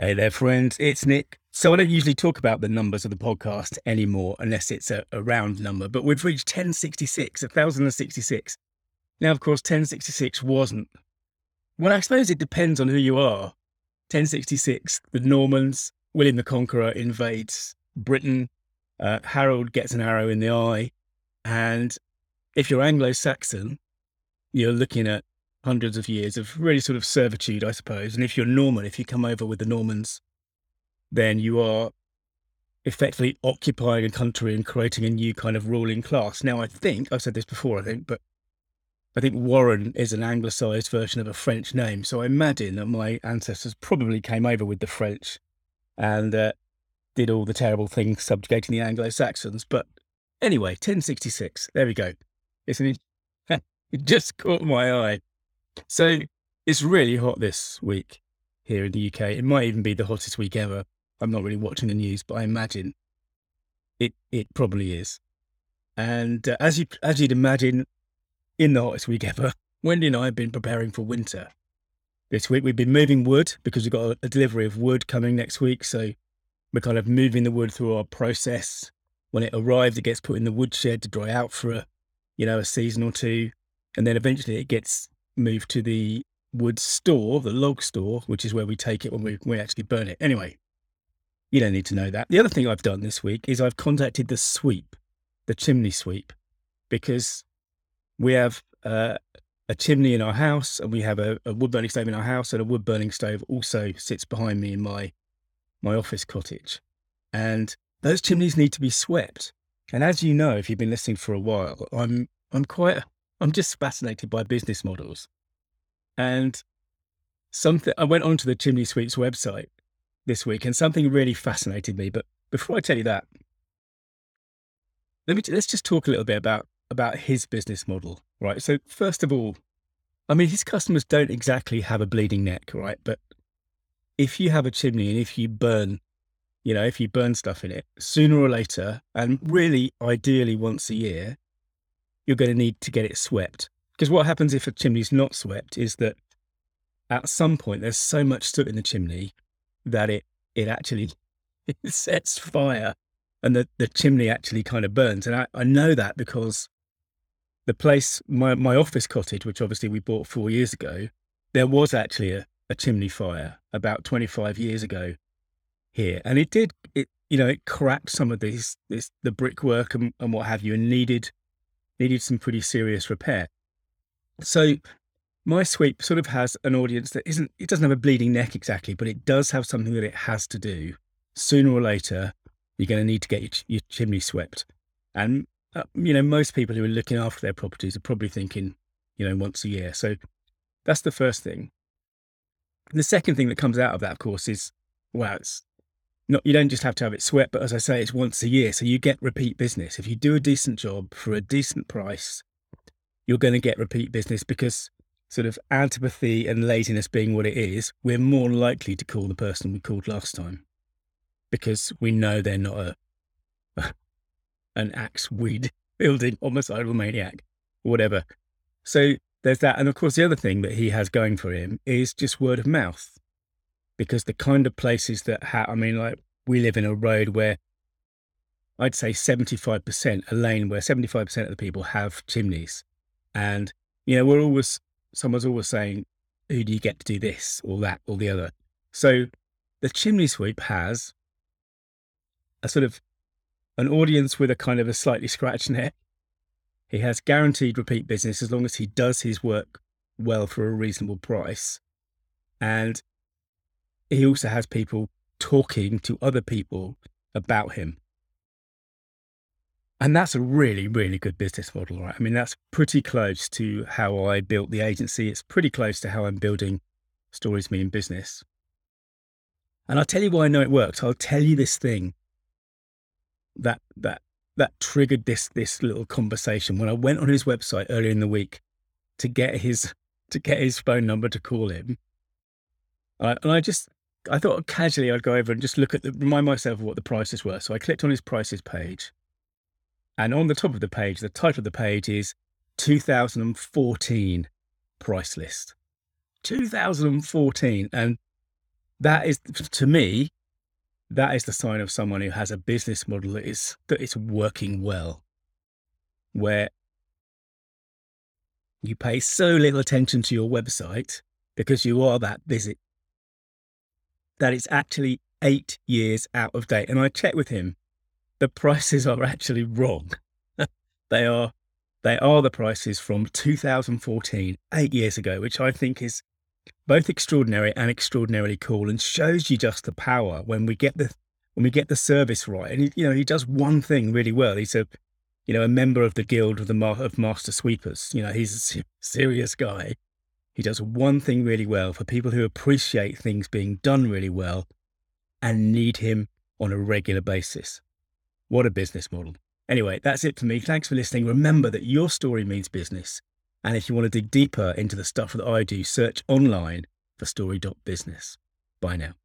Hey there, friends. It's Nick. So I don't usually talk about the numbers of the podcast anymore unless it's a, a round number, but we've reached 1066, 1066. Now, of course, 1066 wasn't. Well, I suppose it depends on who you are. 1066, the Normans, William the Conqueror invades Britain, uh, Harold gets an arrow in the eye. And if you're Anglo Saxon, you're looking at hundreds of years of really sort of servitude, I suppose. And if you're Norman, if you come over with the Normans, then you are effectively occupying a country and creating a new kind of ruling class. Now, I think, I've said this before, I think, but I think Warren is an anglicized version of a French name. So I imagine that my ancestors probably came over with the French and uh, did all the terrible things subjugating the Anglo Saxons. But anyway, 1066, there we go. It's an, it just caught my eye. So it's really hot this week here in the UK. It might even be the hottest week ever. I'm not really watching the news, but I imagine it it probably is. And uh, as you as you'd imagine, in the hottest week ever, Wendy and I have been preparing for winter. This week we've been moving wood because we've got a, a delivery of wood coming next week. So we're kind of moving the wood through our process. When it arrives, it gets put in the woodshed to dry out for a, you know, a season or two, and then eventually it gets moved to the wood store, the log store, which is where we take it when we, we actually burn it. Anyway, you don't need to know that. The other thing I've done this week is I've contacted the sweep, the chimney sweep, because we have uh, a chimney in our house and we have a, a wood burning stove in our house, and a wood burning stove also sits behind me in my my office cottage. And those chimneys need to be swept. And as you know, if you've been listening for a while, I'm I'm quite I'm just fascinated by business models. And something I went onto the Chimney Sweep's website this week and something really fascinated me. But before I tell you that, let me let's just talk a little bit about about his business model, right? So first of all, I mean his customers don't exactly have a bleeding neck, right? But if you have a chimney and if you burn, you know, if you burn stuff in it, sooner or later, and really ideally once a year, you're going to need to get it swept. Because what happens if a chimney's not swept is that at some point there's so much soot in the chimney that it it actually it sets fire and the, the chimney actually kind of burns. And I, I know that because the place, my, my office cottage, which obviously we bought four years ago, there was actually a, a chimney fire about 25 years ago here. And it did, it you know, it cracked some of these, this, the brickwork and, and what have you, and needed needed some pretty serious repair. So my sweep sort of has an audience that isn't, it doesn't have a bleeding neck exactly, but it does have something that it has to do. Sooner or later, you're going to need to get your, your chimney swept. And, uh, you know, most people who are looking after their properties are probably thinking, you know, once a year. So that's the first thing. The second thing that comes out of that, of course, is wow, it's not you don't just have to have it swept, but as I say, it's once a year, so you get repeat business. If you do a decent job for a decent price, you're going to get repeat business because sort of antipathy and laziness being what it is, we're more likely to call the person we called last time because we know they're not a an axe weed building homicidal maniac, whatever. So there's that, and of course the other thing that he has going for him is just word of mouth because the kind of places that have, I mean, like we live in a road where I'd say 75%, a lane where 75% of the people have chimneys. And, you know, we're always, someone's always saying, who do you get to do this or that or the other? So the chimney sweep has a sort of an audience with a kind of a slightly scratched neck. He has guaranteed repeat business as long as he does his work well for a reasonable price. And he also has people talking to other people about him. And that's a really, really good business model, right? I mean, that's pretty close to how I built the agency. It's pretty close to how I'm building Stories Mean Business. And I'll tell you why I know it works. I'll tell you this thing that that that triggered this this little conversation when I went on his website earlier in the week to get his to get his phone number to call him. and I just I thought casually I'd go over and just look at the, remind myself of what the prices were. So I clicked on his prices page. And on the top of the page, the title of the page is 2014 price list. 2014. And that is to me, that is the sign of someone who has a business model that is that is working well, where you pay so little attention to your website because you are that busy that it's actually eight years out of date. And I checked with him, the prices are actually wrong. they are they are the prices from 2014, eight years ago, which I think is both extraordinary and extraordinarily cool, and shows you just the power when we get the when we get the service right. And he, you know, he does one thing really well. He's a you know a member of the guild of the of master sweepers. You know, he's a serious guy. He does one thing really well for people who appreciate things being done really well and need him on a regular basis. What a business model. Anyway, that's it for me. Thanks for listening. Remember that your story means business. And if you want to dig deeper into the stuff that I do, search online for story.business. Bye now.